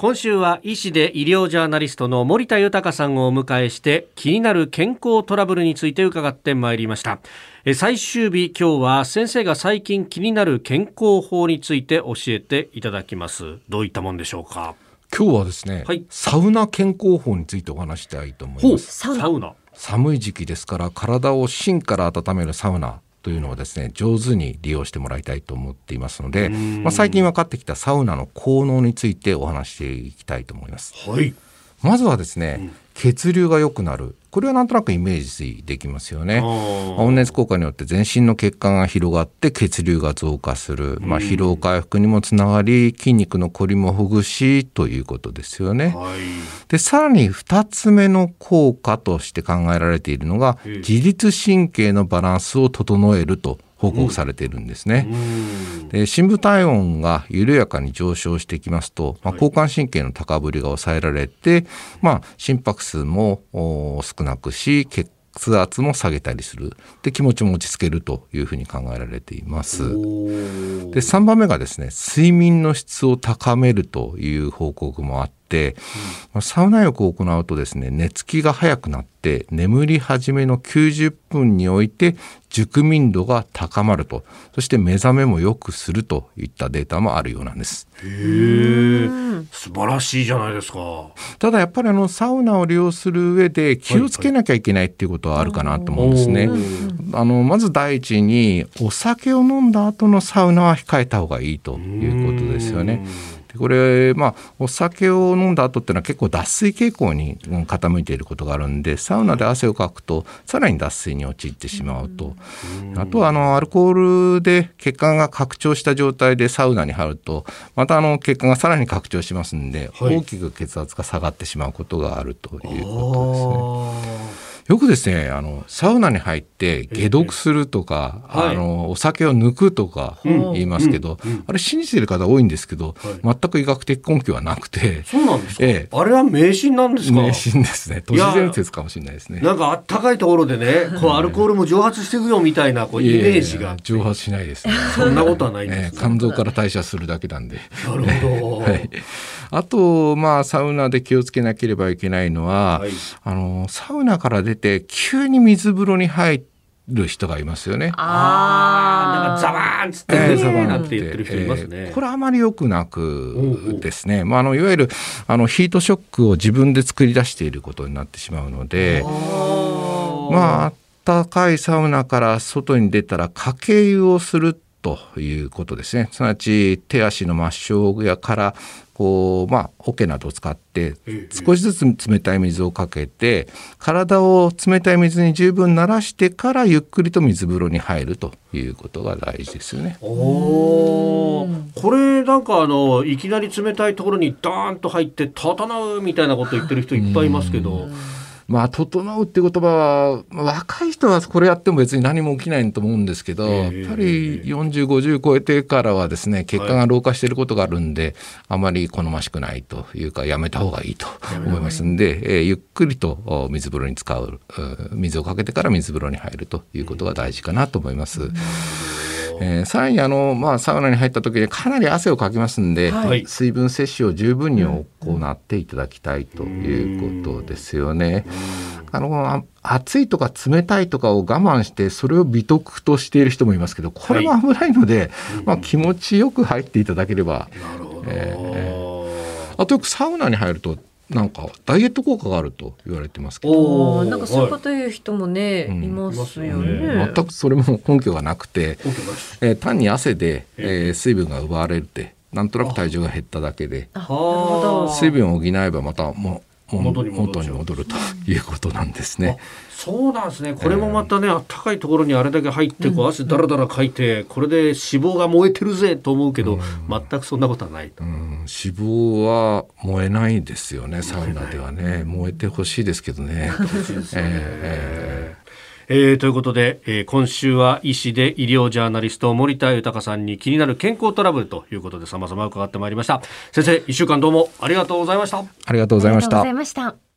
今週は医師で医療ジャーナリストの森田豊さんをお迎えして気になる健康トラブルについて伺ってまいりました。最終日今日は先生が最近気になる健康法について教えていただきます。どういったもんでしょうか？今日はですね、はい、サウナ健康法についてお話したいと思いますサウナ寒い時期ですから体を芯から温めるサウナというのをですね上手に利用してもらいたいと思っていますので、まあ、最近分かってきたサウナの効能についてお話していきたいと思います。はい、まずはですね、うん血流が良くなる。これはなんとなくイメージできますよね。温熱効果によって全身の血管が広がって血流が増加する、まあ、疲労回復にもつながり筋肉のこりもほぐしということですよね。はい、でさらに2つ目の効果として考えられているのが自律神経のバランスを整えると報告されているんですね。で深部体温が緩やかに上昇してきますと、まあ、交感神経の高ぶりが抑えられて、まあ、心拍数も少なくし血血圧も下げたりする。で気持ちも落ち着けるというふうに考えられています。で3番目がですね睡眠の質を高めるという報告もあって、うん、サウナ浴を行うとですね寝つきが早くなって眠り始めの90分において熟眠度が高まると。そして目覚めも良くするといったデータもあるようなんです。へえ。素晴らしいじゃないですか。ただやっぱりあのサウナを利用する上で気をつけなきゃいけないっていうことはあるかなと思うんですね、はいはい、あのまず第一にお酒を飲んだ後のサウナは控えた方がいいということですよねこれ、まあ、お酒を飲んだ後っていうのは結構脱水傾向に傾いていることがあるんでサウナで汗をかくとさらに脱水に陥ってしまうと。あとはあのアルコールで血管が拡張した状態でサウナに入るとまたあの血管がさらに拡張しますんで、はい、大きく血圧が下がってしまうことがあるということですね。よくですねあのサウナに入って解毒するとか、えー、あのお酒を抜くとか言いますけど、うん。うん、あれ信じてる方多いんですけど、はい、全く医学的根拠はなくて。そうなんですか、えー、あれは迷信なんですか？迷信ですね。都市伝説かもしれないですね。なんかあったかいところでねこうアルコールも蒸発していくよみたいなこうイメージが蒸発しないですね。そんなことはないんです、ね、肝臓から代謝するだけなんで。なるほど、はい、あとまあサウナで気をつけなければいけないのは、はい、あのサウナから出て急に水風呂に入る人がいますよね。ああ、なんかザバーンつって、えー、ザバーンって言ってる人いますね。えー、これあまり良くなくですね。まああのいわゆるあのヒートショックを自分で作り出していることになってしまうので、まあ暖かいサウナから外に出たらかけ湯をするということですね。すなわち手足の末梢やからこうまあ桶などを使って少しずつ冷たい水をかけて体を冷たい水に十分慣らしてからゆっくりと水風呂に入るということが大事ですよね。おこれなんかあのいきなり冷たいところにドーンと入って整うみたいなこと言ってる人いっぱいいますけど。まあ、整うって言葉は、若い人はこれやっても別に何も起きないと思うんですけど、やっぱり40、50超えてからはですね、血管が老化していることがあるんで、はい、あまり好ましくないというか、やめた方がいいと思いますんで、えー、ゆっくりと水風呂に使う、水をかけてから水風呂に入るということが大事かなと思います。えー、さらにあの、まあ、サウナに入った時にかなり汗をかきますんで、はい、水分摂取を十分に行っていただきたいということですよね。あの暑いとか冷たいとかを我慢してそれを美徳としている人もいますけどこれも危ないので、はい、まあ、気持ちよく入っていただければ。えー、あとよくサウナに入るとなんかダイエット効果があると言われてますけど。なんかそういうこと言う人もね、はい、いますよね、全くそれも根拠がなくて、えー、単に汗で、えー、水分が奪われるってなんとなく体重が減っただけで水分を補えばまたも元に戻るということなんですね。そうなんですね。これもまたね、あったかいところにあれだけ入ってこう汗だらだらかいて、これで脂肪が燃えてるぜと思うけど、全くそんなことはないと。脂肪は燃えないですよね。サウナではね、燃えてほしいですけどね。えーえー、ということで、えー、今週は医師で医療ジャーナリスト森田豊さんに気になる健康トラブルということで様々伺ってまいりました。先生一週間どうもありがとうございました。ありがとうございました